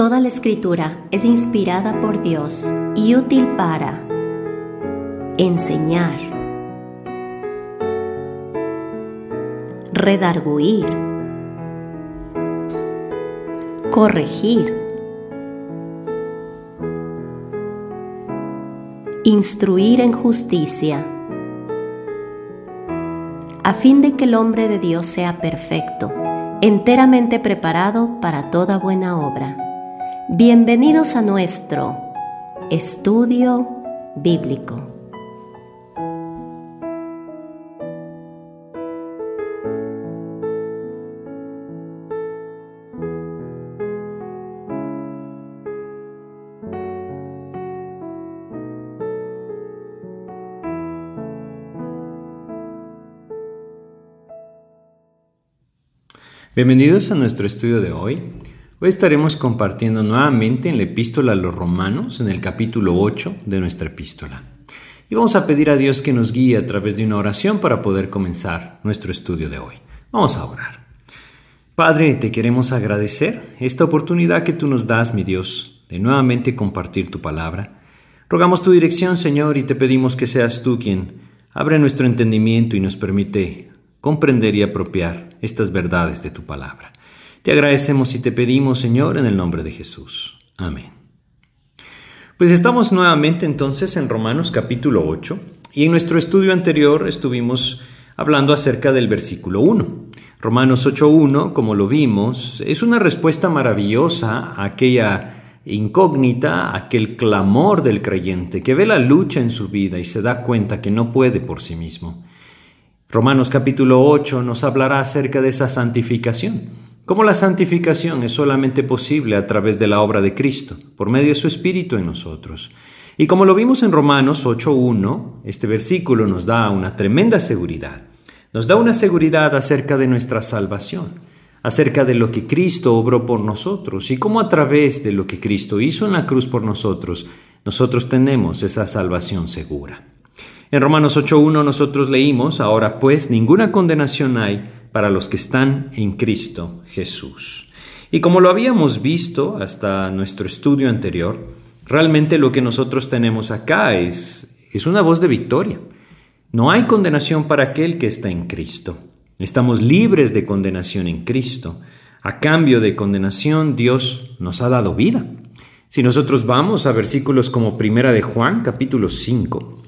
Toda la escritura es inspirada por Dios y útil para enseñar, redarguir, corregir, instruir en justicia, a fin de que el hombre de Dios sea perfecto, enteramente preparado para toda buena obra. Bienvenidos a nuestro estudio bíblico. Bienvenidos a nuestro estudio de hoy. Hoy estaremos compartiendo nuevamente en la epístola a los romanos, en el capítulo 8 de nuestra epístola. Y vamos a pedir a Dios que nos guíe a través de una oración para poder comenzar nuestro estudio de hoy. Vamos a orar. Padre, te queremos agradecer esta oportunidad que tú nos das, mi Dios, de nuevamente compartir tu palabra. Rogamos tu dirección, Señor, y te pedimos que seas tú quien abre nuestro entendimiento y nos permite comprender y apropiar estas verdades de tu palabra. Te agradecemos y te pedimos, Señor, en el nombre de Jesús. Amén. Pues estamos nuevamente entonces en Romanos capítulo 8 y en nuestro estudio anterior estuvimos hablando acerca del versículo 1. Romanos 8.1, como lo vimos, es una respuesta maravillosa a aquella incógnita, aquel clamor del creyente que ve la lucha en su vida y se da cuenta que no puede por sí mismo. Romanos capítulo 8 nos hablará acerca de esa santificación como la santificación es solamente posible a través de la obra de Cristo, por medio de su Espíritu en nosotros. Y como lo vimos en Romanos 8.1, este versículo nos da una tremenda seguridad. Nos da una seguridad acerca de nuestra salvación, acerca de lo que Cristo obró por nosotros y cómo a través de lo que Cristo hizo en la cruz por nosotros, nosotros tenemos esa salvación segura. En Romanos 8.1 nosotros leímos, ahora pues ninguna condenación hay para los que están en Cristo Jesús. Y como lo habíamos visto hasta nuestro estudio anterior, realmente lo que nosotros tenemos acá es, es una voz de victoria. No hay condenación para aquel que está en Cristo. Estamos libres de condenación en Cristo. A cambio de condenación, Dios nos ha dado vida. Si nosotros vamos a versículos como Primera de Juan, capítulo 5,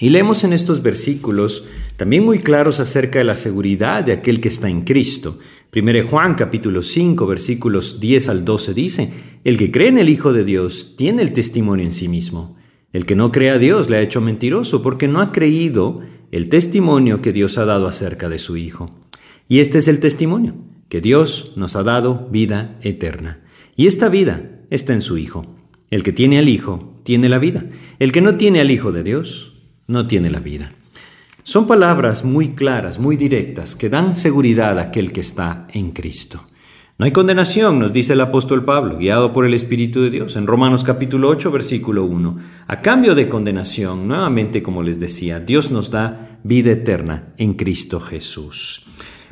y leemos en estos versículos también muy claros acerca de la seguridad de aquel que está en Cristo. 1 Juan capítulo 5 versículos 10 al 12 dice, El que cree en el Hijo de Dios tiene el testimonio en sí mismo. El que no cree a Dios le ha hecho mentiroso porque no ha creído el testimonio que Dios ha dado acerca de su Hijo. Y este es el testimonio, que Dios nos ha dado vida eterna. Y esta vida está en su Hijo. El que tiene al Hijo tiene la vida. El que no tiene al Hijo de Dios no tiene la vida. Son palabras muy claras, muy directas, que dan seguridad a aquel que está en Cristo. No hay condenación, nos dice el apóstol Pablo, guiado por el Espíritu de Dios, en Romanos capítulo 8, versículo 1. A cambio de condenación, nuevamente como les decía, Dios nos da vida eterna en Cristo Jesús.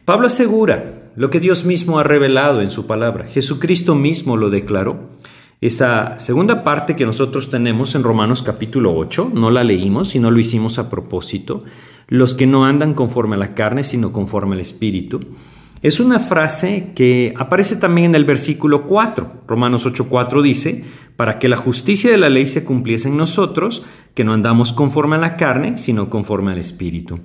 Pablo asegura lo que Dios mismo ha revelado en su palabra. Jesucristo mismo lo declaró. Esa segunda parte que nosotros tenemos en Romanos capítulo 8, no la leímos y no lo hicimos a propósito, los que no andan conforme a la carne, sino conforme al Espíritu. Es una frase que aparece también en el versículo 4. Romanos 8:4 dice, para que la justicia de la ley se cumpliese en nosotros, que no andamos conforme a la carne, sino conforme al Espíritu.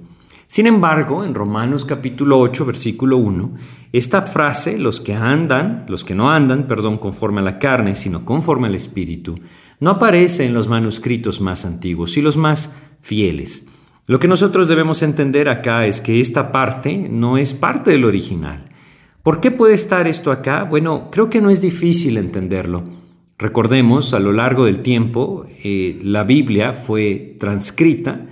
Sin embargo, en Romanos capítulo 8, versículo 1, esta frase, los que andan, los que no andan, perdón, conforme a la carne, sino conforme al Espíritu, no aparece en los manuscritos más antiguos y los más fieles. Lo que nosotros debemos entender acá es que esta parte no es parte del original. ¿Por qué puede estar esto acá? Bueno, creo que no es difícil entenderlo. Recordemos, a lo largo del tiempo, eh, la Biblia fue transcrita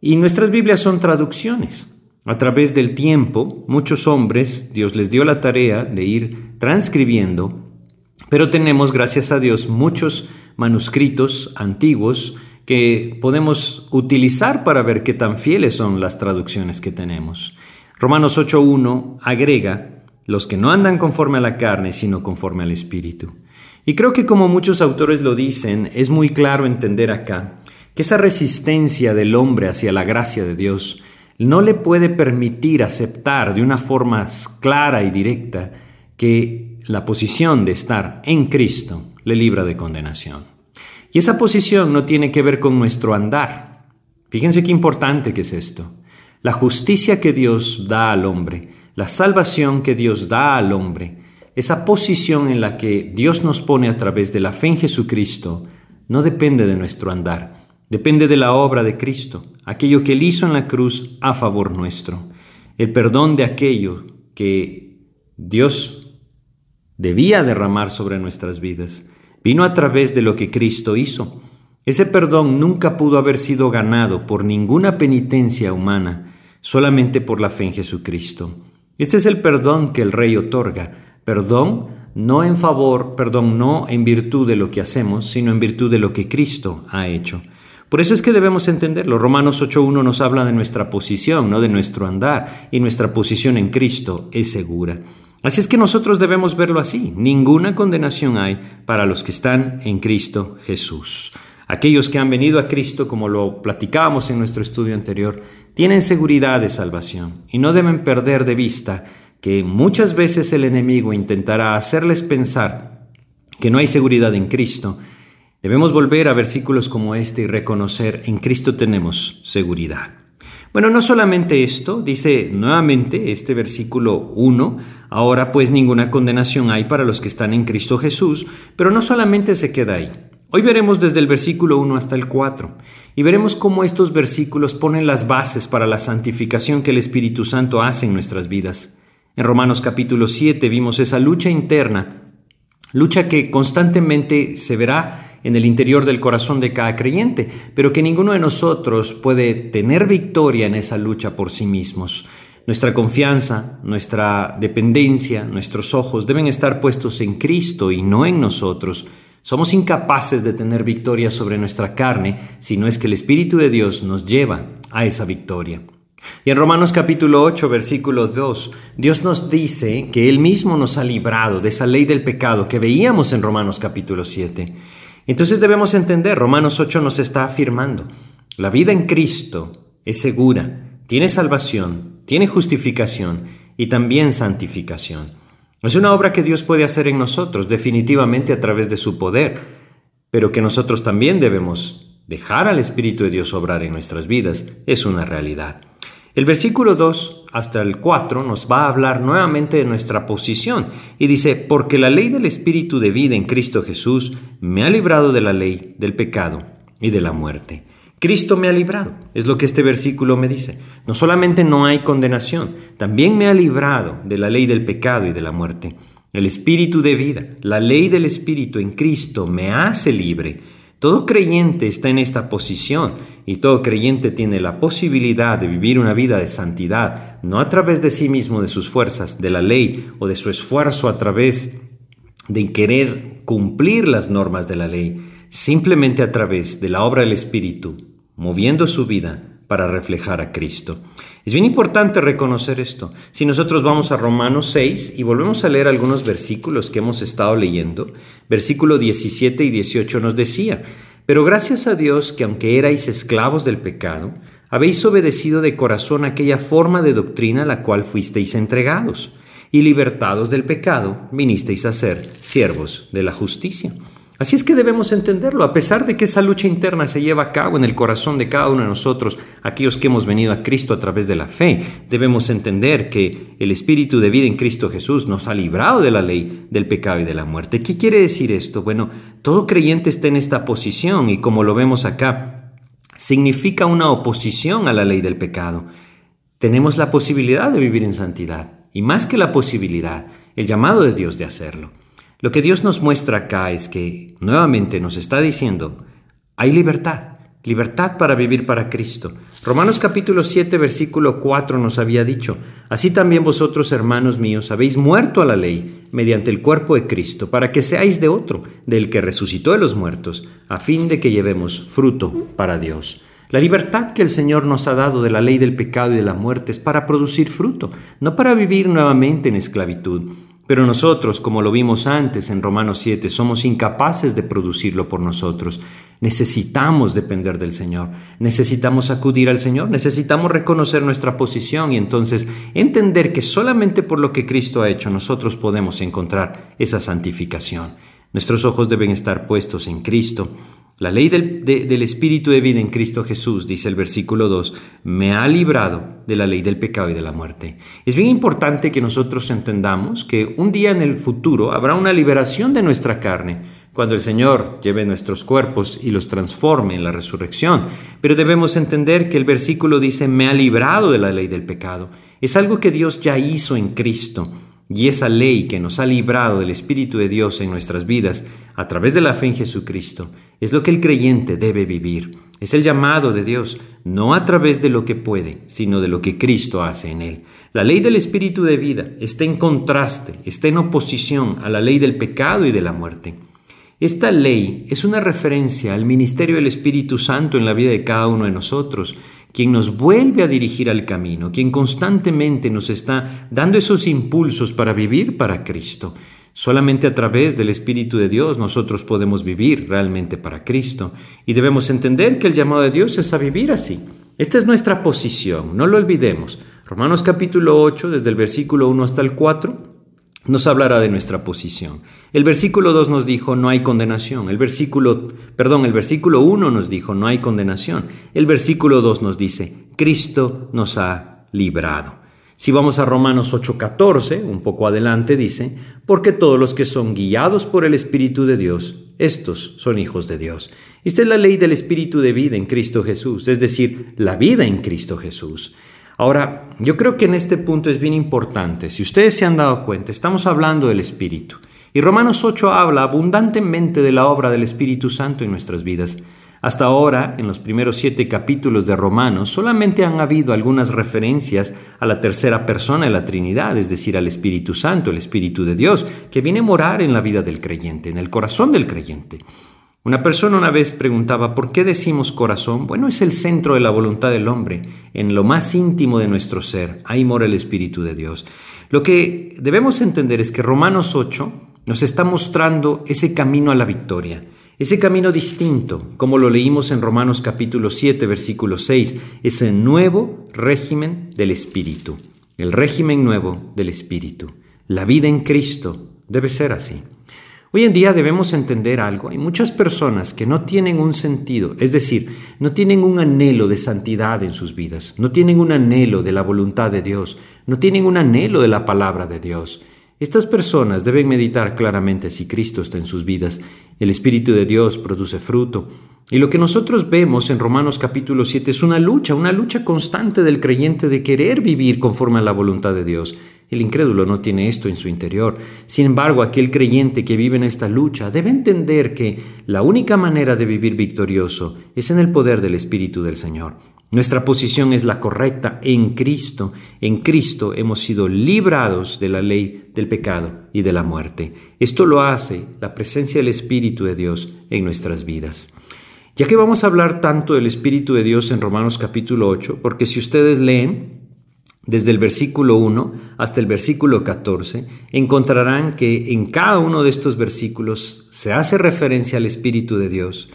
y nuestras Biblias son traducciones. A través del tiempo, muchos hombres, Dios les dio la tarea de ir transcribiendo, pero tenemos, gracias a Dios, muchos manuscritos antiguos que podemos utilizar para ver qué tan fieles son las traducciones que tenemos. Romanos 8.1 agrega los que no andan conforme a la carne, sino conforme al Espíritu. Y creo que como muchos autores lo dicen, es muy claro entender acá que esa resistencia del hombre hacia la gracia de Dios no le puede permitir aceptar de una forma clara y directa que la posición de estar en Cristo le libra de condenación. Y esa posición no tiene que ver con nuestro andar. Fíjense qué importante que es esto. La justicia que Dios da al hombre, la salvación que Dios da al hombre, esa posición en la que Dios nos pone a través de la fe en Jesucristo, no depende de nuestro andar, depende de la obra de Cristo, aquello que Él hizo en la cruz a favor nuestro, el perdón de aquello que Dios debía derramar sobre nuestras vidas, vino a través de lo que Cristo hizo. Ese perdón nunca pudo haber sido ganado por ninguna penitencia humana, solamente por la fe en Jesucristo. Este es el perdón que el Rey otorga, perdón no en favor, perdón no en virtud de lo que hacemos, sino en virtud de lo que Cristo ha hecho. Por eso es que debemos entenderlo. Romanos 8.1 nos habla de nuestra posición, no de nuestro andar, y nuestra posición en Cristo es segura. Así es que nosotros debemos verlo así. Ninguna condenación hay para los que están en Cristo Jesús. Aquellos que han venido a Cristo, como lo platicábamos en nuestro estudio anterior, tienen seguridad de salvación y no deben perder de vista que muchas veces el enemigo intentará hacerles pensar que no hay seguridad en Cristo. Debemos volver a versículos como este y reconocer en Cristo tenemos seguridad. Bueno, no solamente esto, dice nuevamente este versículo 1, ahora pues ninguna condenación hay para los que están en Cristo Jesús, pero no solamente se queda ahí. Hoy veremos desde el versículo 1 hasta el 4 y veremos cómo estos versículos ponen las bases para la santificación que el Espíritu Santo hace en nuestras vidas. En Romanos capítulo 7 vimos esa lucha interna, lucha que constantemente se verá en el interior del corazón de cada creyente, pero que ninguno de nosotros puede tener victoria en esa lucha por sí mismos. Nuestra confianza, nuestra dependencia, nuestros ojos deben estar puestos en Cristo y no en nosotros. Somos incapaces de tener victoria sobre nuestra carne si no es que el Espíritu de Dios nos lleva a esa victoria. Y en Romanos capítulo 8, versículo 2, Dios nos dice que Él mismo nos ha librado de esa ley del pecado que veíamos en Romanos capítulo 7. Entonces debemos entender, Romanos 8 nos está afirmando, la vida en Cristo es segura, tiene salvación, tiene justificación y también santificación. Es una obra que Dios puede hacer en nosotros, definitivamente a través de su poder, pero que nosotros también debemos dejar al Espíritu de Dios obrar en nuestras vidas, es una realidad. El versículo 2 hasta el 4 nos va a hablar nuevamente de nuestra posición y dice, porque la ley del Espíritu de vida en Cristo Jesús me ha librado de la ley, del pecado y de la muerte. Cristo me ha librado, es lo que este versículo me dice. No solamente no hay condenación, también me ha librado de la ley del pecado y de la muerte. El Espíritu de vida, la ley del Espíritu en Cristo me hace libre todo creyente está en esta posición y todo creyente tiene la posibilidad de vivir una vida de santidad, no a través de sí mismo, de sus fuerzas, de la ley o de su esfuerzo a través de querer cumplir las normas de la ley, simplemente a través de la obra del Espíritu, moviendo su vida para reflejar a Cristo. Es bien importante reconocer esto. Si nosotros vamos a Romanos 6 y volvemos a leer algunos versículos que hemos estado leyendo, versículo 17 y 18 nos decía, pero gracias a Dios que aunque erais esclavos del pecado, habéis obedecido de corazón aquella forma de doctrina a la cual fuisteis entregados, y libertados del pecado, vinisteis a ser siervos de la justicia. Así es que debemos entenderlo, a pesar de que esa lucha interna se lleva a cabo en el corazón de cada uno de nosotros, aquellos que hemos venido a Cristo a través de la fe, debemos entender que el Espíritu de vida en Cristo Jesús nos ha librado de la ley, del pecado y de la muerte. ¿Qué quiere decir esto? Bueno, todo creyente está en esta posición y como lo vemos acá, significa una oposición a la ley del pecado. Tenemos la posibilidad de vivir en santidad y más que la posibilidad, el llamado de Dios de hacerlo. Lo que Dios nos muestra acá es que nuevamente nos está diciendo, hay libertad, libertad para vivir para Cristo. Romanos capítulo 7 versículo 4 nos había dicho, así también vosotros hermanos míos habéis muerto a la ley mediante el cuerpo de Cristo, para que seáis de otro, del que resucitó de los muertos, a fin de que llevemos fruto para Dios. La libertad que el Señor nos ha dado de la ley del pecado y de la muerte es para producir fruto, no para vivir nuevamente en esclavitud. Pero nosotros, como lo vimos antes en Romanos 7, somos incapaces de producirlo por nosotros. Necesitamos depender del Señor, necesitamos acudir al Señor, necesitamos reconocer nuestra posición y entonces entender que solamente por lo que Cristo ha hecho nosotros podemos encontrar esa santificación. Nuestros ojos deben estar puestos en Cristo. La ley del, Espíritu de vida en Cristo Jesús, dice el versículo 2, me ha librado de la ley del pecado y de la muerte. Es bien importante que nosotros entendamos que un día en el futuro habrá una liberación de nuestra carne cuando el Señor lleve nuestros cuerpos y los transforme en la resurrección. Pero debemos entender que el versículo dice, me ha librado de la ley del pecado. Es algo que Dios ya hizo en Cristo. Y esa ley que nos ha librado del Espíritu de Dios en nuestras vidas a través de la fe en Jesucristo es lo que el creyente debe vivir. Es el llamado de Dios, no a través de lo que puede, sino de lo que Cristo hace en él. La ley del Espíritu de vida está en contraste, está en oposición a la ley del pecado y de la muerte. Esta ley es una referencia al ministerio del Espíritu Santo en la vida de cada uno de nosotros, quien nos vuelve a dirigir al camino, quien constantemente nos está dando esos impulsos para vivir para Cristo. Solamente a través del Espíritu de Dios nosotros podemos vivir realmente para Cristo y debemos entender que el llamado de Dios es a vivir así. Esta es nuestra posición, no lo olvidemos. Romanos capítulo 8, desde el versículo 1 hasta el 4, nos hablará de nuestra posición. El versículo 2 nos dijo no hay condenación. El versículo, perdón, el versículo 1 nos dijo no hay condenación. El versículo 2 nos dice Cristo nos ha librado. Si vamos a Romanos 8:14, un poco adelante dice, porque todos los que son guiados por el Espíritu de Dios, estos son hijos de Dios. Esta es la ley del Espíritu de vida en Cristo Jesús, es decir, la vida en Cristo Jesús. Ahora, yo creo que en este punto es bien importante. Si ustedes se han dado cuenta, estamos hablando del Espíritu. Y Romanos 8 habla abundantemente de la obra del Espíritu Santo en nuestras vidas. Hasta ahora, en los primeros siete capítulos de Romanos, solamente han habido algunas referencias a la tercera persona de la Trinidad, es decir, al Espíritu Santo, el Espíritu de Dios, que viene a morar en la vida del creyente, en el corazón del creyente. Una persona una vez preguntaba, ¿por qué decimos corazón? Bueno, es el centro de la voluntad del hombre, en lo más íntimo de nuestro ser. Ahí mora el Espíritu de Dios. Lo que debemos entender es que Romanos 8 nos está mostrando ese camino a la victoria, ese camino distinto, como lo leímos en Romanos capítulo 7, versículo 6, ese nuevo régimen del Espíritu, el régimen nuevo del Espíritu. La vida en Cristo debe ser así. Hoy en día debemos entender algo. Hay muchas personas que no tienen un sentido, es decir, no tienen un anhelo de santidad en sus vidas, no tienen un anhelo de la voluntad de Dios, no tienen un anhelo de la palabra de Dios. Estas personas deben meditar claramente si Cristo está en sus vidas. El Espíritu de Dios produce fruto. Y lo que nosotros vemos en Romanos capítulo 7 es una lucha, una lucha constante del creyente de querer vivir conforme a la voluntad de Dios. El incrédulo no tiene esto en su interior. Sin embargo, aquel creyente que vive en esta lucha debe entender que la única manera de vivir victorioso es en el poder del Espíritu del Señor. Nuestra posición es la correcta en Cristo. En Cristo hemos sido librados de la ley del pecado y de la muerte. Esto lo hace la presencia del Espíritu de Dios en nuestras vidas. Ya que vamos a hablar tanto del Espíritu de Dios en Romanos capítulo 8, porque si ustedes leen, desde el versículo 1 hasta el versículo 14, encontrarán que en cada uno de estos versículos se hace referencia al Espíritu de Dios.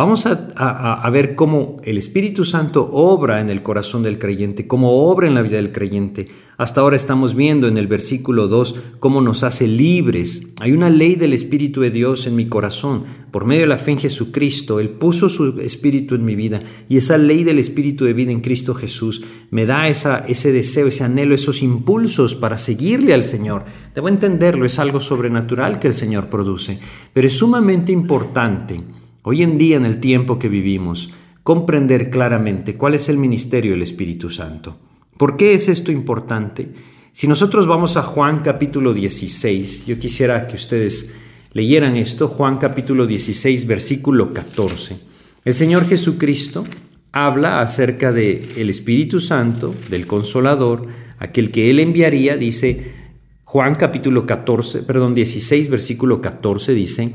Vamos a, ver cómo el Espíritu Santo obra en el corazón del creyente, cómo obra en la vida del creyente, hasta ahora estamos viendo en el versículo 2 cómo nos hace libres. Hay una ley del Espíritu de Dios en mi corazón. Por medio de la fe en Jesucristo, Él puso su Espíritu en mi vida y esa ley del Espíritu de vida en Cristo Jesús me da esa, ese deseo, ese anhelo, esos impulsos para seguirle al Señor. Debo entenderlo, es algo sobrenatural que el Señor produce, pero es sumamente importante hoy en día en el tiempo que vivimos comprender claramente cuál es el ministerio del Espíritu Santo. ¿Por qué es esto importante? Si nosotros vamos a Juan capítulo 16, yo quisiera que ustedes leyeran esto, Juan capítulo 16, versículo 14. El Señor Jesucristo habla acerca de el Espíritu Santo, del Consolador, aquel que él enviaría, dice Juan capítulo 14, perdón, 16, versículo 14 dice,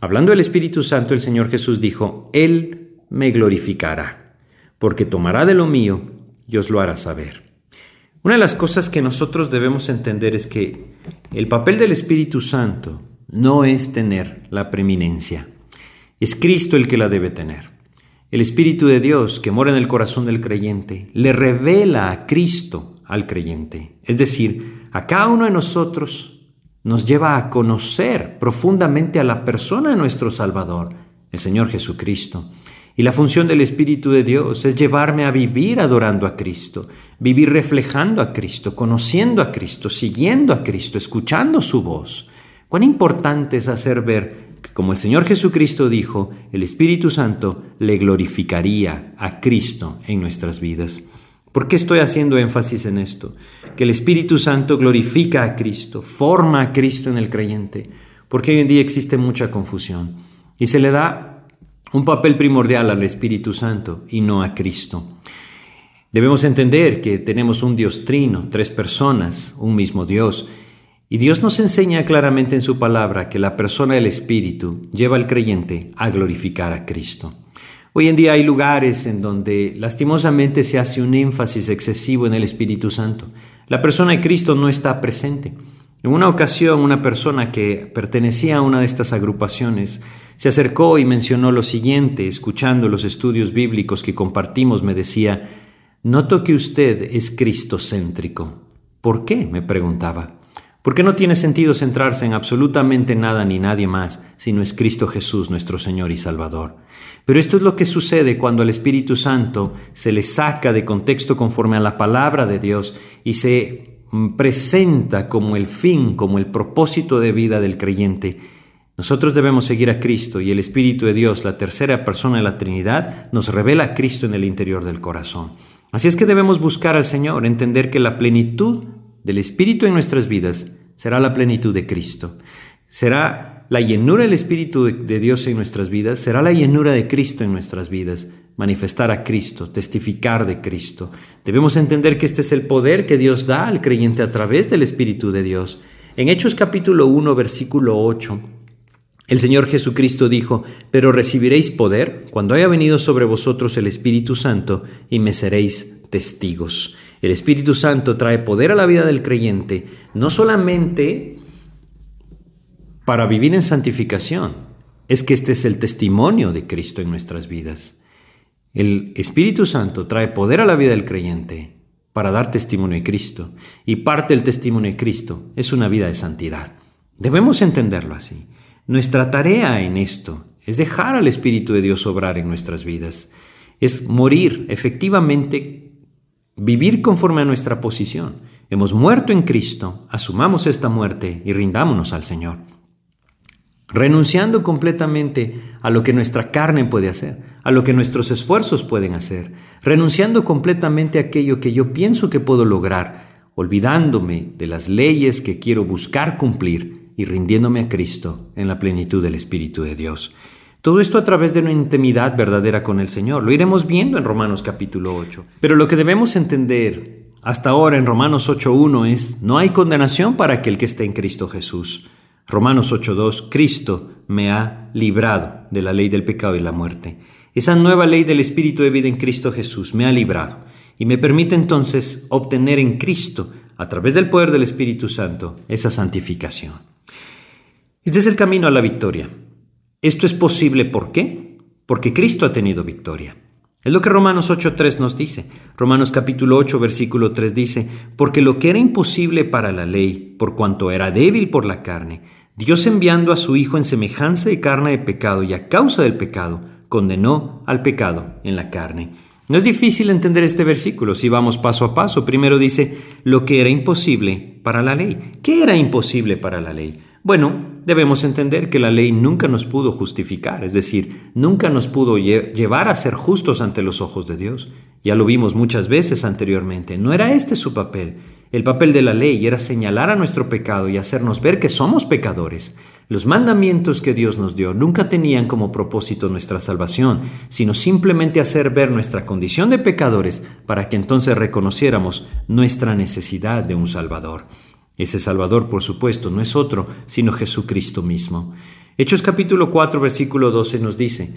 hablando del Espíritu Santo, el Señor Jesús dijo, él me glorificará porque tomará de lo mío y os lo hará saber. Una de las cosas que nosotros debemos entender es que el papel del Espíritu Santo no es tener la preeminencia, es Cristo el que la debe tener. El Espíritu de Dios que mora en el corazón del creyente le revela a Cristo al creyente. Es decir, a cada uno de nosotros nos lleva a conocer profundamente a la persona de nuestro Salvador, el Señor Jesucristo. Y la función del Espíritu de Dios es llevarme a vivir adorando a Cristo, vivir reflejando a Cristo, conociendo a Cristo, siguiendo a Cristo, escuchando su voz. Cuán importante es hacer ver que, como el Señor Jesucristo dijo, el Espíritu Santo le glorificaría a Cristo en nuestras vidas. ¿Por qué estoy haciendo énfasis en esto? Que el Espíritu Santo glorifica a Cristo, forma a Cristo en el creyente, porque hoy en día existe mucha confusión y se le da un papel primordial al Espíritu Santo y no a Cristo. Debemos entender que tenemos un Dios trino, tres personas, un mismo Dios, y Dios nos enseña claramente en su palabra que la persona del Espíritu lleva al creyente a glorificar a Cristo. Hoy en día hay lugares en donde lastimosamente se hace un énfasis excesivo en el Espíritu Santo. La persona de Cristo no está presente. En una ocasión una persona que pertenecía a una de estas agrupaciones se acercó y mencionó lo siguiente, escuchando los estudios bíblicos que compartimos, me decía, noto que usted es cristocéntrico. ¿Por qué? me preguntaba. Porque no tiene sentido centrarse en absolutamente nada ni nadie más, sino es Cristo Jesús, nuestro Señor y Salvador. Pero esto es lo que sucede cuando al Espíritu Santo se le saca de contexto conforme a la palabra de Dios y se mm, presenta como el fin, como el propósito de vida del creyente nosotros debemos seguir a Cristo y el Espíritu de Dios, la tercera persona de la Trinidad, nos revela a Cristo en el interior del corazón. Así es que debemos buscar al Señor, entender que la plenitud del Espíritu en nuestras vidas será la plenitud de Cristo. Será la llenura del Espíritu de Dios en nuestras vidas, será la llenura de Cristo en nuestras vidas, manifestar a Cristo, testificar de Cristo. Debemos entender que este es el poder que Dios da al creyente a través del Espíritu de Dios. En Hechos capítulo 1, versículo 8, el Señor Jesucristo dijo, pero recibiréis poder cuando haya venido sobre vosotros el Espíritu Santo y me seréis testigos. El Espíritu Santo trae poder a la vida del creyente, no solamente para vivir en santificación, es que este es el testimonio de Cristo en nuestras vidas. El Espíritu Santo trae poder a la vida del creyente para dar testimonio de Cristo, y parte del testimonio de Cristo es una vida de santidad. Debemos entenderlo así. Nuestra tarea en esto es dejar al Espíritu de Dios obrar en nuestras vidas, es morir efectivamente, vivir conforme a nuestra posición. Hemos muerto en Cristo, asumamos esta muerte y rindámonos al Señor. Renunciando completamente a lo que nuestra carne puede hacer, a lo que nuestros esfuerzos pueden hacer, renunciando completamente a aquello que yo pienso que puedo lograr, olvidándome de las leyes que quiero buscar cumplir y rindiéndome a Cristo en la plenitud del Espíritu de Dios. Todo esto a través de una intimidad verdadera con el Señor. Lo iremos viendo en Romanos capítulo 8. Pero lo que debemos entender hasta ahora en Romanos 8.1 es, no hay condenación para aquel que esté en Cristo Jesús. Romanos 8.2, Cristo me ha librado de la ley del pecado y la muerte. Esa nueva ley del Espíritu de vida en Cristo Jesús me ha librado y me permite entonces obtener en Cristo, a través del poder del Espíritu Santo, esa santificación. Este es el camino a la victoria. Esto es posible ¿por qué? Porque Cristo ha tenido victoria. Es lo que Romanos 8.3 nos dice. Romanos capítulo 8, versículo 3 dice, porque lo que era imposible para la ley, por cuanto era débil por la carne, Dios enviando a su Hijo en semejanza de carne de pecado y a causa del pecado, condenó al pecado en la carne. No es difícil entender este versículo si vamos paso a paso. Primero dice, lo que era imposible para la ley. ¿Qué era imposible para la ley? Bueno, debemos entender que la ley nunca nos pudo justificar, es decir, nunca nos pudo llevar a ser justos ante los ojos de Dios. Ya lo vimos muchas veces anteriormente, no era este su papel. El papel de la ley era señalar a nuestro pecado y hacernos ver que somos pecadores. Los mandamientos que Dios nos dio nunca tenían como propósito nuestra salvación, sino simplemente hacer ver nuestra condición de pecadores para que entonces reconociéramos nuestra necesidad de un Salvador. Ese Salvador, por supuesto, no es otro, sino Jesucristo mismo. Hechos capítulo 4, versículo 12 nos dice,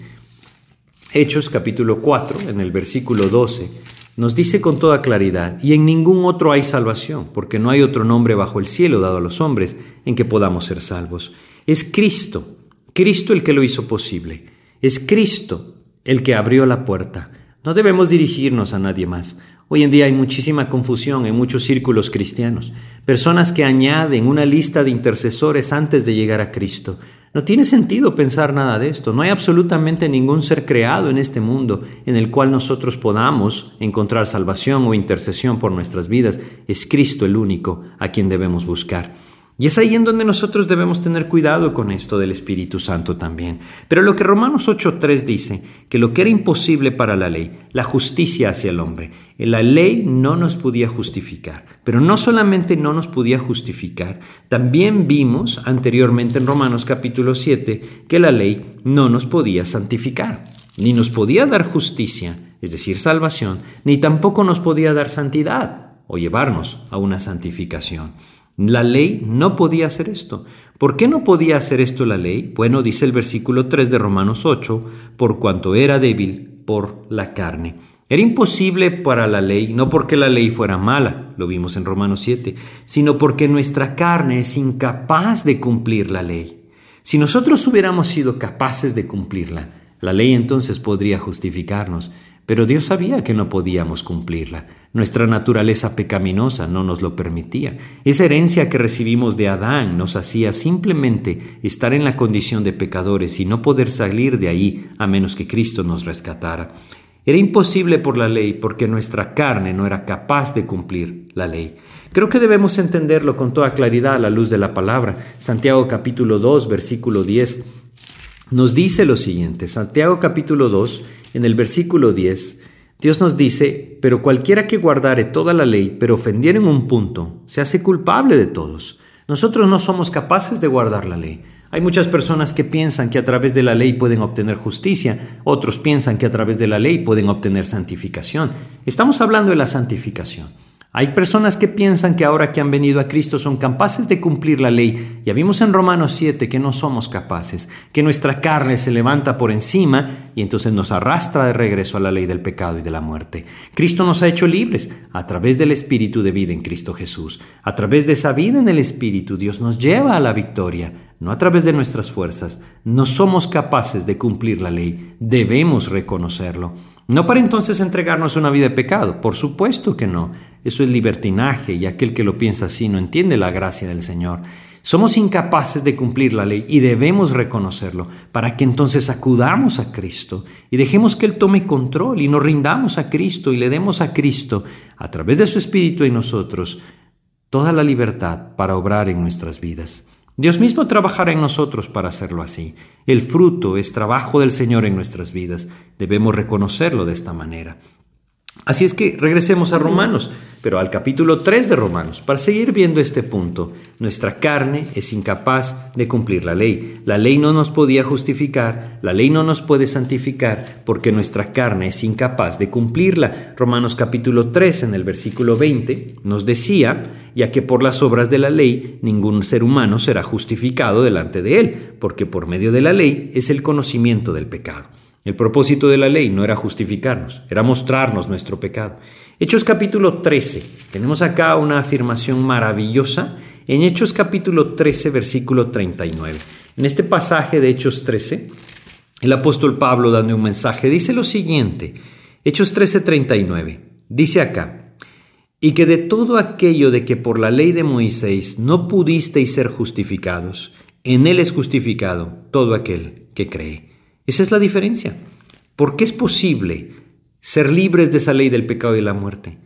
Hechos capítulo 4, en el versículo 12, nos dice con toda claridad, y en ningún otro hay salvación, porque no hay otro nombre bajo el cielo dado a los hombres en que podamos ser salvos. Es Cristo, Cristo el que lo hizo posible. Es Cristo el que abrió la puerta. No debemos dirigirnos a nadie más. Hoy en día hay muchísima confusión en muchos círculos cristianos. Personas que añaden una lista de intercesores antes de llegar a Cristo. No tiene sentido pensar nada de esto. No hay absolutamente ningún ser creado en este mundo en el cual nosotros podamos encontrar salvación o intercesión por nuestras vidas. Es Cristo el único a quien debemos buscar. Y es ahí en donde nosotros debemos tener cuidado con esto del Espíritu Santo también. Pero lo que Romanos 8.3 dice, que lo que era imposible para la ley, la justicia hacia el hombre, la ley no nos podía justificar. Pero no solamente no nos podía justificar, también vimos anteriormente en Romanos capítulo 7 que la ley no nos podía santificar, ni nos podía dar justicia, es decir, salvación, ni tampoco nos podía dar santidad o llevarnos a una santificación. La ley no podía hacer esto. ¿Por qué no podía hacer esto la ley? Bueno, dice el versículo 3 de Romanos 8, por cuanto era débil por la carne. Era imposible para la ley, no porque la ley fuera mala, lo vimos en Romanos 7, sino porque nuestra carne es incapaz de cumplir la ley. Si nosotros hubiéramos sido capaces de cumplirla, la ley entonces podría justificarnos, pero Dios sabía que no podíamos cumplirla. Nuestra naturaleza pecaminosa no nos lo permitía. Esa herencia que recibimos de Adán nos hacía simplemente estar en la condición de pecadores y no poder salir de ahí a menos que Cristo nos rescatara. Era imposible por la ley porque nuestra carne no era capaz de cumplir la ley. Creo que debemos entenderlo con toda claridad a la luz de la palabra. Santiago capítulo 2, versículo 10 nos dice lo siguiente. Santiago capítulo 2 en el versículo 10, Dios nos dice, pero cualquiera que guardare toda la ley, pero ofendiera en un punto, se hace culpable de todos. Nosotros no somos capaces de guardar la ley. Hay muchas personas que piensan que a través de la ley pueden obtener justicia, otros piensan que a través de la ley pueden obtener santificación. Estamos hablando de la santificación. Hay personas que piensan que ahora que han venido a Cristo son capaces de cumplir la ley. Ya vimos en Romanos 7 que no somos capaces, que nuestra carne se levanta por encima y entonces nos arrastra de regreso a la ley del pecado y de la muerte. Cristo nos ha hecho libres a través del Espíritu de vida en Cristo Jesús. A través de esa vida en el Espíritu Dios nos lleva a la victoria, no a través de nuestras fuerzas. No somos capaces de cumplir la ley, debemos reconocerlo. No para entonces entregarnos a una vida de pecado, por supuesto que no. Eso es libertinaje y aquel que lo piensa así no entiende la gracia del Señor. Somos incapaces de cumplir la ley y debemos reconocerlo para que entonces acudamos a Cristo y dejemos que Él tome control y nos rindamos a Cristo y le demos a Cristo, a través de su Espíritu en nosotros, toda la libertad para obrar en nuestras vidas. Dios mismo trabajará en nosotros para hacerlo así. El fruto es trabajo del Señor en nuestras vidas. Debemos reconocerlo de esta manera. Así es que regresemos a Romanos, pero al capítulo 3 de Romanos, para seguir viendo este punto. Nuestra carne es incapaz de cumplir la ley. La ley no nos podía justificar, la ley no nos puede santificar, porque nuestra carne es incapaz de cumplirla. Romanos capítulo 3 en el versículo 20 nos decía, ya que por las obras de la ley ningún ser humano será justificado delante de él, porque por medio de la ley es el conocimiento del pecado. El propósito de la ley no era justificarnos, era mostrarnos nuestro pecado. Hechos capítulo 13. Tenemos acá una afirmación maravillosa en Hechos capítulo 13, versículo 39. En este pasaje de Hechos 13, el apóstol Pablo dando un mensaje dice lo siguiente. Hechos 13, 39. Dice acá, y que de todo aquello de que por la ley de Moisés no pudisteis ser justificados, en él es justificado todo aquel que cree. Esa es la diferencia. ¿Por qué es posible ser libres de esa ley del pecado y la muerte?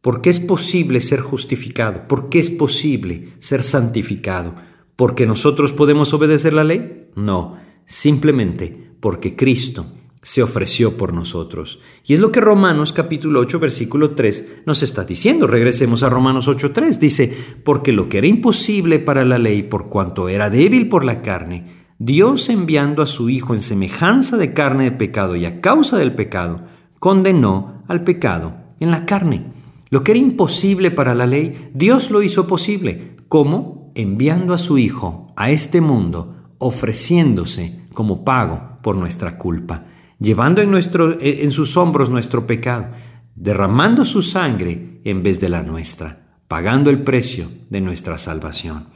¿Por qué es posible ser justificado? ¿Por qué es posible ser santificado? ¿Porque nosotros podemos obedecer la ley? No, simplemente porque Cristo se ofreció por nosotros. Y es lo que Romanos capítulo 8 versículo 3 nos está diciendo. Regresemos a Romanos 8.3. Dice, porque lo que era imposible para la ley por cuanto era débil por la carne, Dios enviando a su Hijo en semejanza de carne de pecado y a causa del pecado, condenó al pecado en la carne. Lo que era imposible para la ley, Dios lo hizo posible. ¿Cómo? Enviando a su Hijo a este mundo, ofreciéndose como pago por nuestra culpa. llevando en, nuestro, en sus hombros nuestro pecado, derramando su sangre en vez de la nuestra, pagando el precio de nuestra salvación.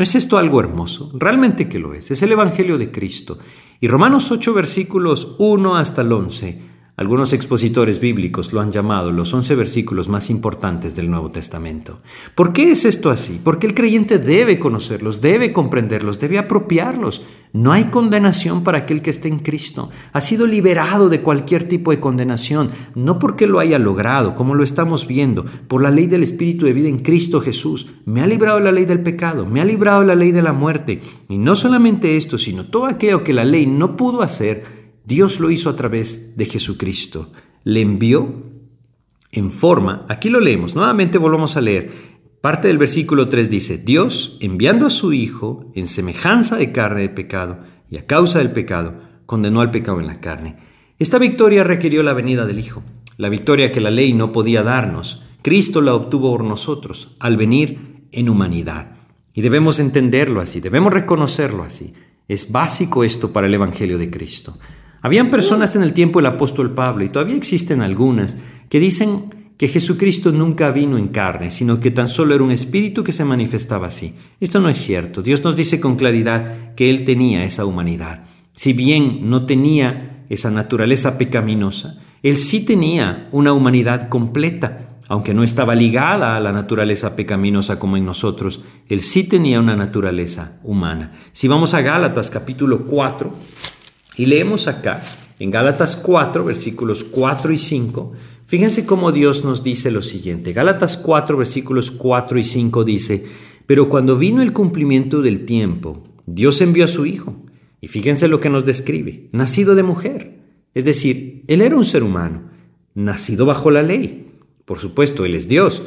¿No es esto algo hermoso? Realmente que lo es. Es el Evangelio de Cristo. Y Romanos 8 versículos 1 hasta el 11 algunos expositores bíblicos lo han llamado los once versículos más importantes del Nuevo Testamento. ¿Por qué es esto así? Porque el creyente debe conocerlos, debe comprenderlos, debe apropiarlos. No hay condenación para aquel que esté en Cristo. Ha sido liberado de cualquier tipo de condenación, no porque lo haya logrado, como lo estamos viendo, por la ley del Espíritu de vida en Cristo Jesús. Me ha librado de la ley del pecado, me ha librado de la ley de la muerte. Y no solamente esto, sino todo aquello que la ley no pudo hacer, Dios lo hizo a través de Jesucristo. Le envió en forma, aquí lo leemos, nuevamente volvamos a leer. Parte del versículo 3 dice, Dios, enviando a su Hijo en semejanza de carne de pecado y a causa del pecado, condenó al pecado en la carne. Esta victoria requirió la venida del Hijo, la victoria que la ley no podía darnos. Cristo la obtuvo por nosotros al venir en humanidad. Y debemos entenderlo así, debemos reconocerlo así. Es básico esto para el Evangelio de Cristo. Habían personas en el tiempo del apóstol Pablo, y todavía existen algunas, que dicen que Jesucristo nunca vino en carne, sino que tan solo era un espíritu que se manifestaba así. Esto no es cierto. Dios nos dice con claridad que Él tenía esa humanidad. Si bien no tenía esa naturaleza pecaminosa, Él sí tenía una humanidad completa, aunque no estaba ligada a la naturaleza pecaminosa como en nosotros, Él sí tenía una naturaleza humana. Si vamos a Gálatas capítulo 4, y leemos acá, en Gálatas 4, versículos 4 y 5, fíjense cómo Dios nos dice lo siguiente. Gálatas 4, versículos 4 y 5 dice, pero cuando vino el cumplimiento del tiempo, Dios envió a su Hijo. Y fíjense lo que nos describe, nacido de mujer. Es decir, Él era un ser humano, nacido bajo la ley. Por supuesto, Él es Dios,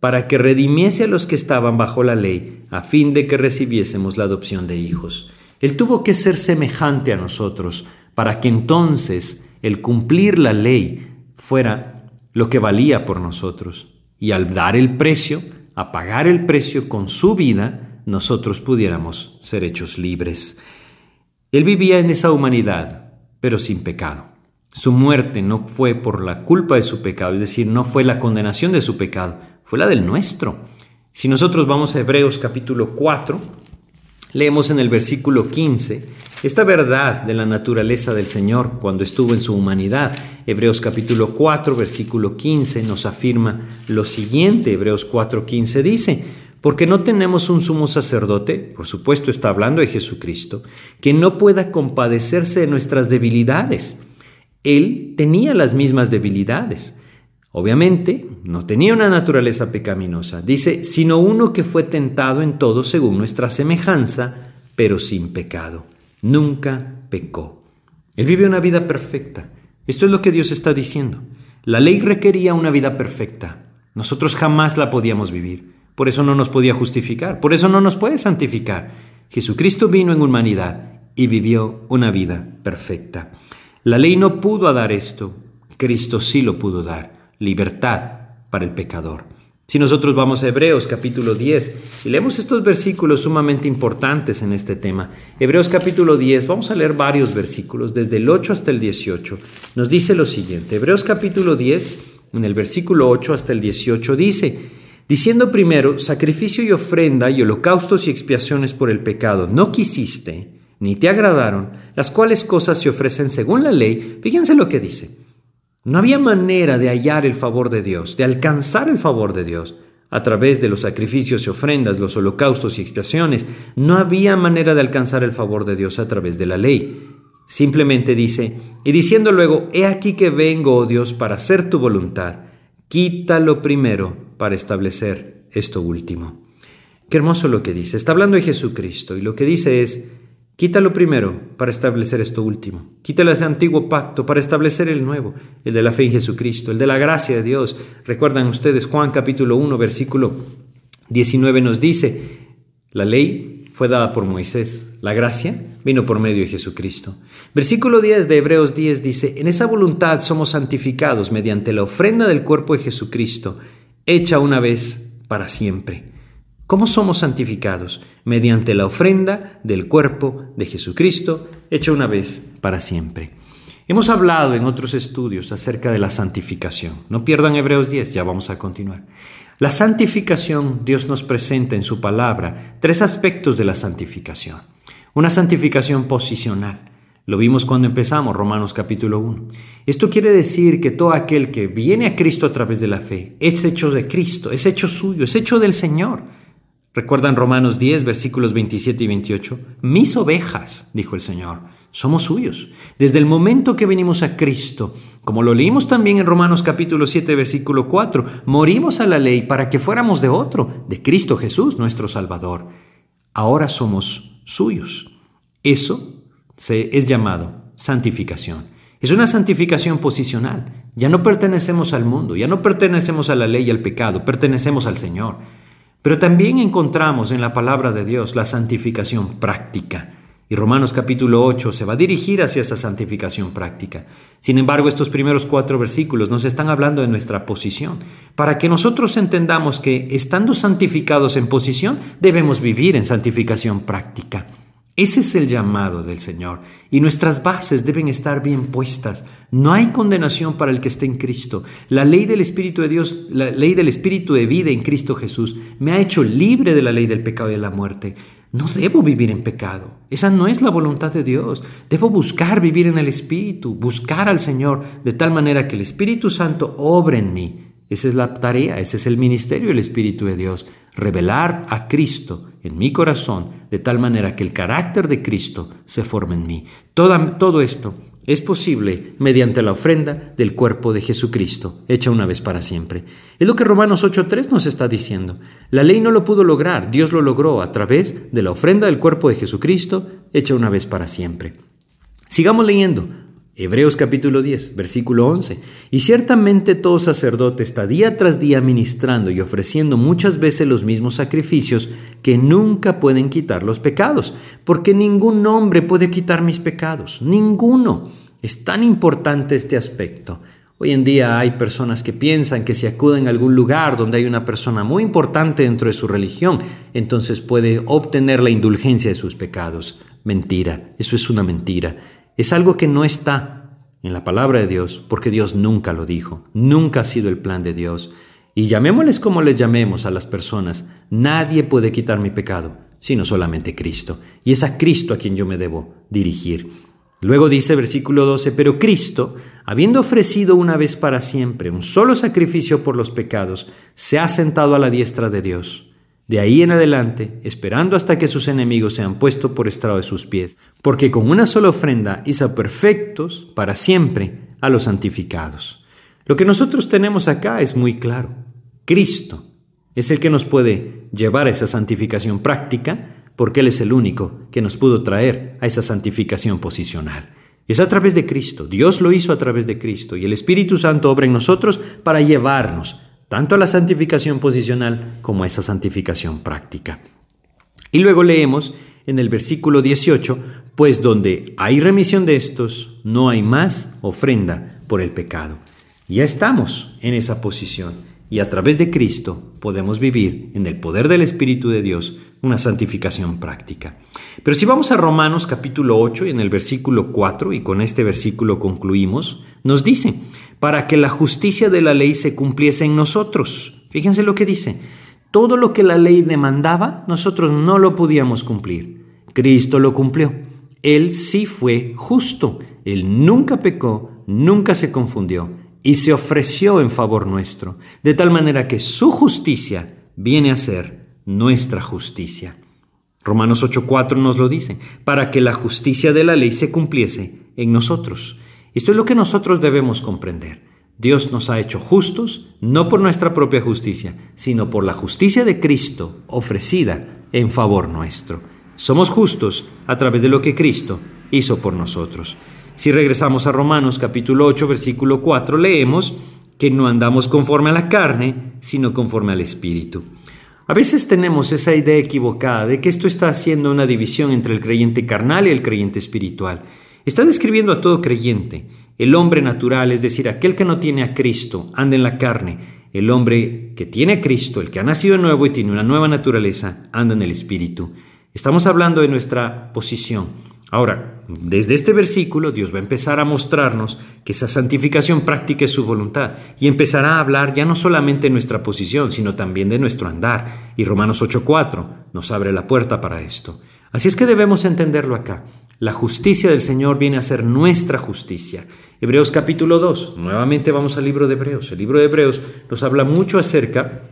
para que redimiese a los que estaban bajo la ley, a fin de que recibiésemos la adopción de hijos. Él tuvo que ser semejante a nosotros para que entonces el cumplir la ley fuera lo que valía por nosotros. Y al dar el precio, a pagar el precio con su vida, nosotros pudiéramos ser hechos libres. Él vivía en esa humanidad, pero sin pecado. Su muerte no fue por la culpa de su pecado, es decir, no fue la condenación de su pecado, fue la del nuestro. Si nosotros vamos a Hebreos capítulo 4, Leemos en el versículo 15 esta verdad de la naturaleza del Señor cuando estuvo en su humanidad. Hebreos capítulo 4, versículo 15 nos afirma lo siguiente. Hebreos 4, 15 dice, porque no tenemos un sumo sacerdote, por supuesto está hablando de Jesucristo, que no pueda compadecerse de nuestras debilidades. Él tenía las mismas debilidades. Obviamente, no tenía una naturaleza pecaminosa, dice, sino uno que fue tentado en todo según nuestra semejanza, pero sin pecado. Nunca pecó. Él vive una vida perfecta. Esto es lo que Dios está diciendo. La ley requería una vida perfecta. Nosotros jamás la podíamos vivir. Por eso no nos podía justificar. Por eso no nos puede santificar. Jesucristo vino en humanidad y vivió una vida perfecta. La ley no pudo dar esto. Cristo sí lo pudo dar libertad para el pecador. Si nosotros vamos a Hebreos capítulo 10 y leemos estos versículos sumamente importantes en este tema, Hebreos capítulo 10, vamos a leer varios versículos, desde el 8 hasta el 18, nos dice lo siguiente, Hebreos capítulo 10, en el versículo 8 hasta el 18 dice, diciendo primero, sacrificio y ofrenda y holocaustos y expiaciones por el pecado, no quisiste, ni te agradaron, las cuales cosas se ofrecen según la ley, fíjense lo que dice no había manera de hallar el favor de Dios, de alcanzar el favor de Dios. A través de los sacrificios y ofrendas, los holocaustos y expiaciones, no había manera de alcanzar el favor de Dios a través de la ley. Simplemente dice, y diciendo luego, He aquí que vengo, oh Dios, para hacer tu voluntad. Quítalo primero para establecer esto último. Qué hermoso lo que dice. Está hablando de Jesucristo y lo que dice es, Quítalo primero para establecer esto último. Quítalo ese antiguo pacto para establecer el nuevo, el de la fe en Jesucristo, el de la gracia de Dios. Recuerdan ustedes Juan capítulo 1 versículo 19 nos dice, la ley fue dada por Moisés, la gracia vino por medio de Jesucristo. Versículo 10 de Hebreos 10 dice, en esa voluntad somos santificados mediante la ofrenda del cuerpo de Jesucristo, hecha una vez para siempre. ¿Cómo somos santificados? Mediante la ofrenda del cuerpo de Jesucristo, hecha una vez para siempre. Hemos hablado en otros estudios acerca de la santificación. No pierdan Hebreos 10, ya vamos a continuar. La santificación, Dios nos presenta en su palabra tres aspectos de la santificación. Una santificación posicional. Lo vimos cuando empezamos Romanos capítulo 1. Esto quiere decir que todo aquel que viene a Cristo a través de la fe es hecho de Cristo, es hecho suyo, es hecho del Señor. ¿Recuerdan Romanos 10, versículos 27 y 28? Mis ovejas, dijo el Señor, somos suyos. Desde el momento que venimos a Cristo, como lo leímos también en Romanos capítulo 7, versículo 4, morimos a la ley para que fuéramos de otro, de Cristo Jesús, nuestro Salvador. Ahora somos suyos. Eso se, es llamado santificación. Es una santificación posicional. Ya no pertenecemos al mundo, ya no pertenecemos a la ley y al pecado, pertenecemos al Señor. Pero también encontramos en la palabra de Dios la santificación práctica. Y Romanos capítulo 8 se va a dirigir hacia esa santificación práctica. Sin embargo, estos primeros cuatro versículos nos están hablando de nuestra posición, para que nosotros entendamos que, estando santificados en posición, debemos vivir en santificación práctica. Ese es el llamado del Señor, y nuestras bases deben estar bien puestas. No hay condenación para el que esté en Cristo. La ley del Espíritu de Dios, la ley del Espíritu de vida en Cristo Jesús, me ha hecho libre de la ley del pecado y de la muerte. No debo vivir en pecado. Esa no es la voluntad de Dios. Debo buscar vivir en el Espíritu, buscar al Señor, de tal manera que el Espíritu Santo obre en mí. Esa es la tarea, ese es el ministerio del Espíritu de Dios. Revelar a Cristo en mi corazón, de tal manera que el carácter de Cristo se forme en mí. todo esto es posible mediante la ofrenda del cuerpo de Jesucristo, hecha una vez para siempre. Es lo que Romanos 8.3 nos está diciendo. La ley no lo pudo lograr, Dios lo logró a través de la ofrenda del cuerpo de Jesucristo, hecha una vez para siempre. Sigamos leyendo. Hebreos capítulo 10, versículo 11. Y ciertamente todo sacerdote está día tras día ministrando y ofreciendo muchas veces los mismos sacrificios que nunca pueden quitar los pecados, porque ningún hombre puede quitar mis pecados, ninguno. Es tan importante este aspecto. Hoy en día hay personas que piensan que si acuden a algún lugar donde hay una persona muy importante dentro de su religión, entonces puede obtener la indulgencia de sus pecados. Mentira, eso es una mentira. Es algo que no está en la palabra de Dios, porque Dios nunca lo dijo, nunca ha sido el plan de Dios. Y llamémosles como les llamemos a las personas, nadie puede quitar mi pecado, sino solamente Cristo. Y es a Cristo a quien yo me debo dirigir. Luego dice versículo 12, pero Cristo, habiendo ofrecido una vez para siempre un solo sacrificio por los pecados, se ha sentado a la diestra de Dios de ahí en adelante, esperando hasta que sus enemigos sean puestos por estrado de sus pies, porque con una sola ofrenda hizo perfectos para siempre a los santificados. Lo que nosotros tenemos acá es muy claro. Cristo es el que nos puede llevar a esa santificación práctica, porque Él es el único que nos pudo traer a esa santificación posicional. Es a través de Cristo, Dios lo hizo a través de Cristo, y el Espíritu Santo obra en nosotros para llevarnos tanto a la santificación posicional como a esa santificación práctica. Y luego leemos en el versículo 18, pues donde hay remisión de estos, no hay más ofrenda por el pecado. Ya estamos en esa posición y a través de Cristo podemos vivir en el poder del Espíritu de Dios una santificación práctica. Pero si vamos a Romanos capítulo 8 y en el versículo 4, y con este versículo concluimos, nos dice, para que la justicia de la ley se cumpliese en nosotros. Fíjense lo que dice. Todo lo que la ley demandaba, nosotros no lo podíamos cumplir. Cristo lo cumplió. Él sí fue justo. Él nunca pecó, nunca se confundió y se ofreció en favor nuestro, de tal manera que su justicia viene a ser nuestra justicia. Romanos 8:4 nos lo dice, para que la justicia de la ley se cumpliese en nosotros. Esto es lo que nosotros debemos comprender. Dios nos ha hecho justos no por nuestra propia justicia, sino por la justicia de Cristo ofrecida en favor nuestro. Somos justos a través de lo que Cristo hizo por nosotros. Si regresamos a Romanos capítulo 8, versículo 4, leemos que no andamos conforme a la carne, sino conforme al Espíritu. A veces tenemos esa idea equivocada de que esto está haciendo una división entre el creyente carnal y el creyente espiritual. Está describiendo a todo creyente. El hombre natural, es decir, aquel que no tiene a Cristo, anda en la carne. El hombre que tiene a Cristo, el que ha nacido de nuevo y tiene una nueva naturaleza, anda en el Espíritu. Estamos hablando de nuestra posición. Ahora, desde este versículo Dios va a empezar a mostrarnos que esa santificación práctica es su voluntad y empezará a hablar ya no solamente de nuestra posición, sino también de nuestro andar. Y Romanos 8:4 nos abre la puerta para esto. Así es que debemos entenderlo acá. La justicia del Señor viene a ser nuestra justicia. Hebreos capítulo 2, nuevamente vamos al libro de Hebreos. El libro de Hebreos nos habla mucho acerca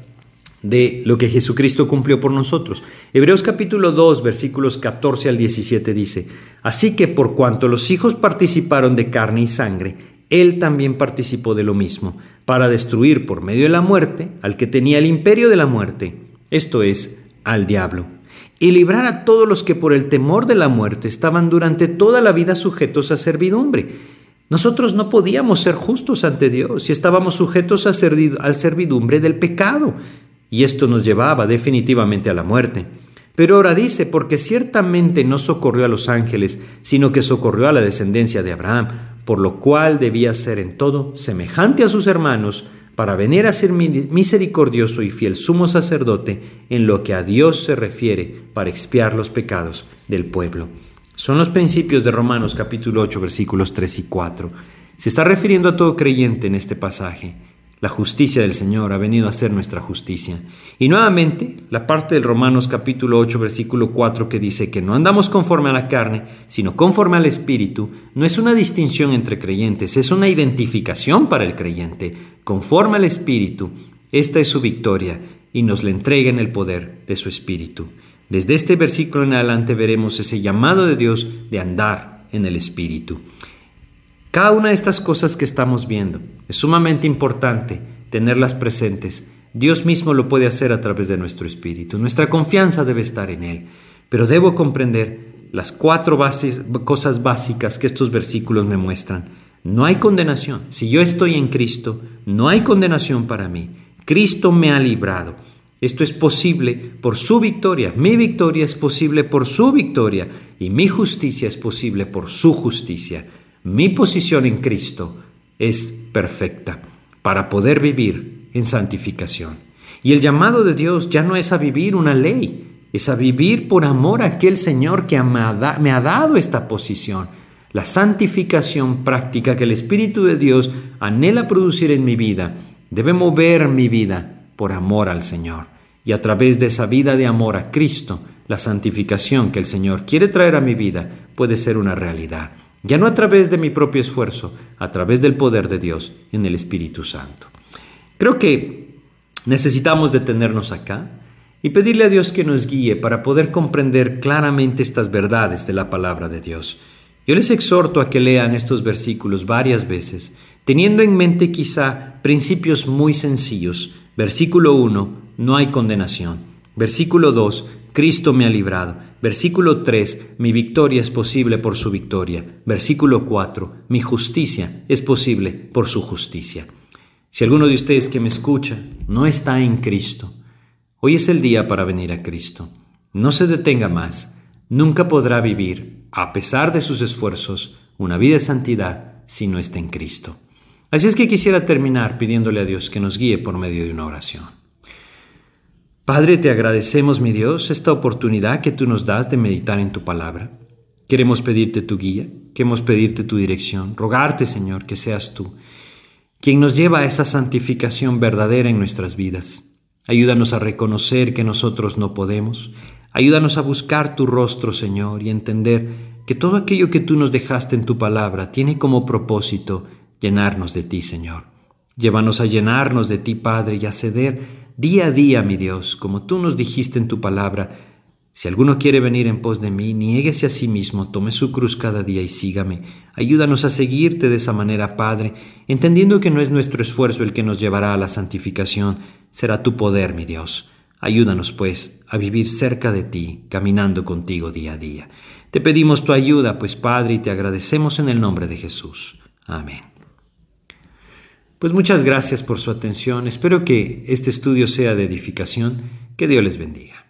de lo que Jesucristo cumplió por nosotros. Hebreos capítulo 2, versículos 14 al 17 dice, Así que por cuanto los hijos participaron de carne y sangre, Él también participó de lo mismo, para destruir por medio de la muerte al que tenía el imperio de la muerte, esto es, al diablo, y librar a todos los que por el temor de la muerte estaban durante toda la vida sujetos a servidumbre. Nosotros no podíamos ser justos ante Dios y estábamos sujetos a servidumbre del pecado y esto nos llevaba definitivamente a la muerte. Pero ahora dice, porque ciertamente no socorrió a los ángeles, sino que socorrió a la descendencia de Abraham, por lo cual debía ser en todo semejante a sus hermanos, para venir a ser misericordioso y fiel sumo sacerdote en lo que a Dios se refiere para expiar los pecados del pueblo. Son los principios de Romanos capítulo 8 versículos 3 y 4. Se está refiriendo a todo creyente en este pasaje. La justicia del Señor ha venido a ser nuestra justicia. Y nuevamente, la parte del Romanos capítulo 8, versículo 4 que dice que no andamos conforme a la carne, sino conforme al Espíritu, no es una distinción entre creyentes, es una identificación para el creyente. Conforme al Espíritu, esta es su victoria y nos le entrega en el poder de su Espíritu. Desde este versículo en adelante veremos ese llamado de Dios de andar en el Espíritu. Cada una de estas cosas que estamos viendo es sumamente importante tenerlas presentes. Dios mismo lo puede hacer a través de nuestro espíritu. Nuestra confianza debe estar en Él. Pero debo comprender las cuatro cosas básicas que estos versículos me muestran. No hay condenación. Si yo estoy en Cristo, no hay condenación para mí. Cristo me ha librado. Esto es posible por su victoria. Mi victoria es posible por su victoria y mi justicia es posible por su justicia. Mi posición en Cristo es perfecta para poder vivir en santificación. Y el llamado de Dios ya no es a vivir una ley, es a vivir por amor a aquel Señor que me ha dado esta posición. La santificación práctica que el Espíritu de Dios anhela producir en mi vida debe mover mi vida por amor al Señor. Y a través de esa vida de amor a Cristo, la santificación que el Señor quiere traer a mi vida puede ser una realidad ya no a través de mi propio esfuerzo, a través del poder de Dios en el Espíritu Santo. Creo que necesitamos detenernos acá y pedirle a Dios que nos guíe para poder comprender claramente estas verdades de la palabra de Dios. Yo les exhorto a que lean estos versículos varias veces, teniendo en mente quizá principios muy sencillos. Versículo 1, no hay condenación. Versículo 2, Cristo me ha librado. Versículo 3, mi victoria es posible por su victoria. Versículo 4, mi justicia es posible por su justicia. Si alguno de ustedes que me escucha no está en Cristo, hoy es el día para venir a Cristo. No se detenga más. Nunca podrá vivir, a pesar de sus esfuerzos, una vida de santidad si no está en Cristo. Así es que quisiera terminar pidiéndole a Dios que nos guíe por medio de una oración. Padre, te agradecemos, mi Dios, esta oportunidad que tú nos das de meditar en tu palabra. Queremos pedirte tu guía, queremos pedirte tu dirección, rogarte, Señor, que seas tú quien nos lleva a esa santificación verdadera en nuestras vidas. Ayúdanos a reconocer que nosotros no podemos. Ayúdanos a buscar tu rostro, Señor, y entender que todo aquello que tú nos dejaste en tu palabra tiene como propósito llenarnos de ti, Señor. Llévanos a llenarnos de ti, Padre, y a ceder día a día, mi Dios, como tú nos dijiste en tu palabra, si alguno quiere venir en pos de mí, niéguese a sí mismo, tome su cruz cada día y sígame. Ayúdanos a seguirte de esa manera, Padre, entendiendo que no es nuestro esfuerzo el que nos llevará a la santificación, será tu poder, mi Dios. Ayúdanos, pues, a vivir cerca de ti, caminando contigo día a día. Te pedimos tu ayuda, pues, Padre, y te agradecemos en el nombre de Jesús. Amén. Pues muchas gracias por su atención. Espero que este estudio sea de edificación. Que Dios les bendiga.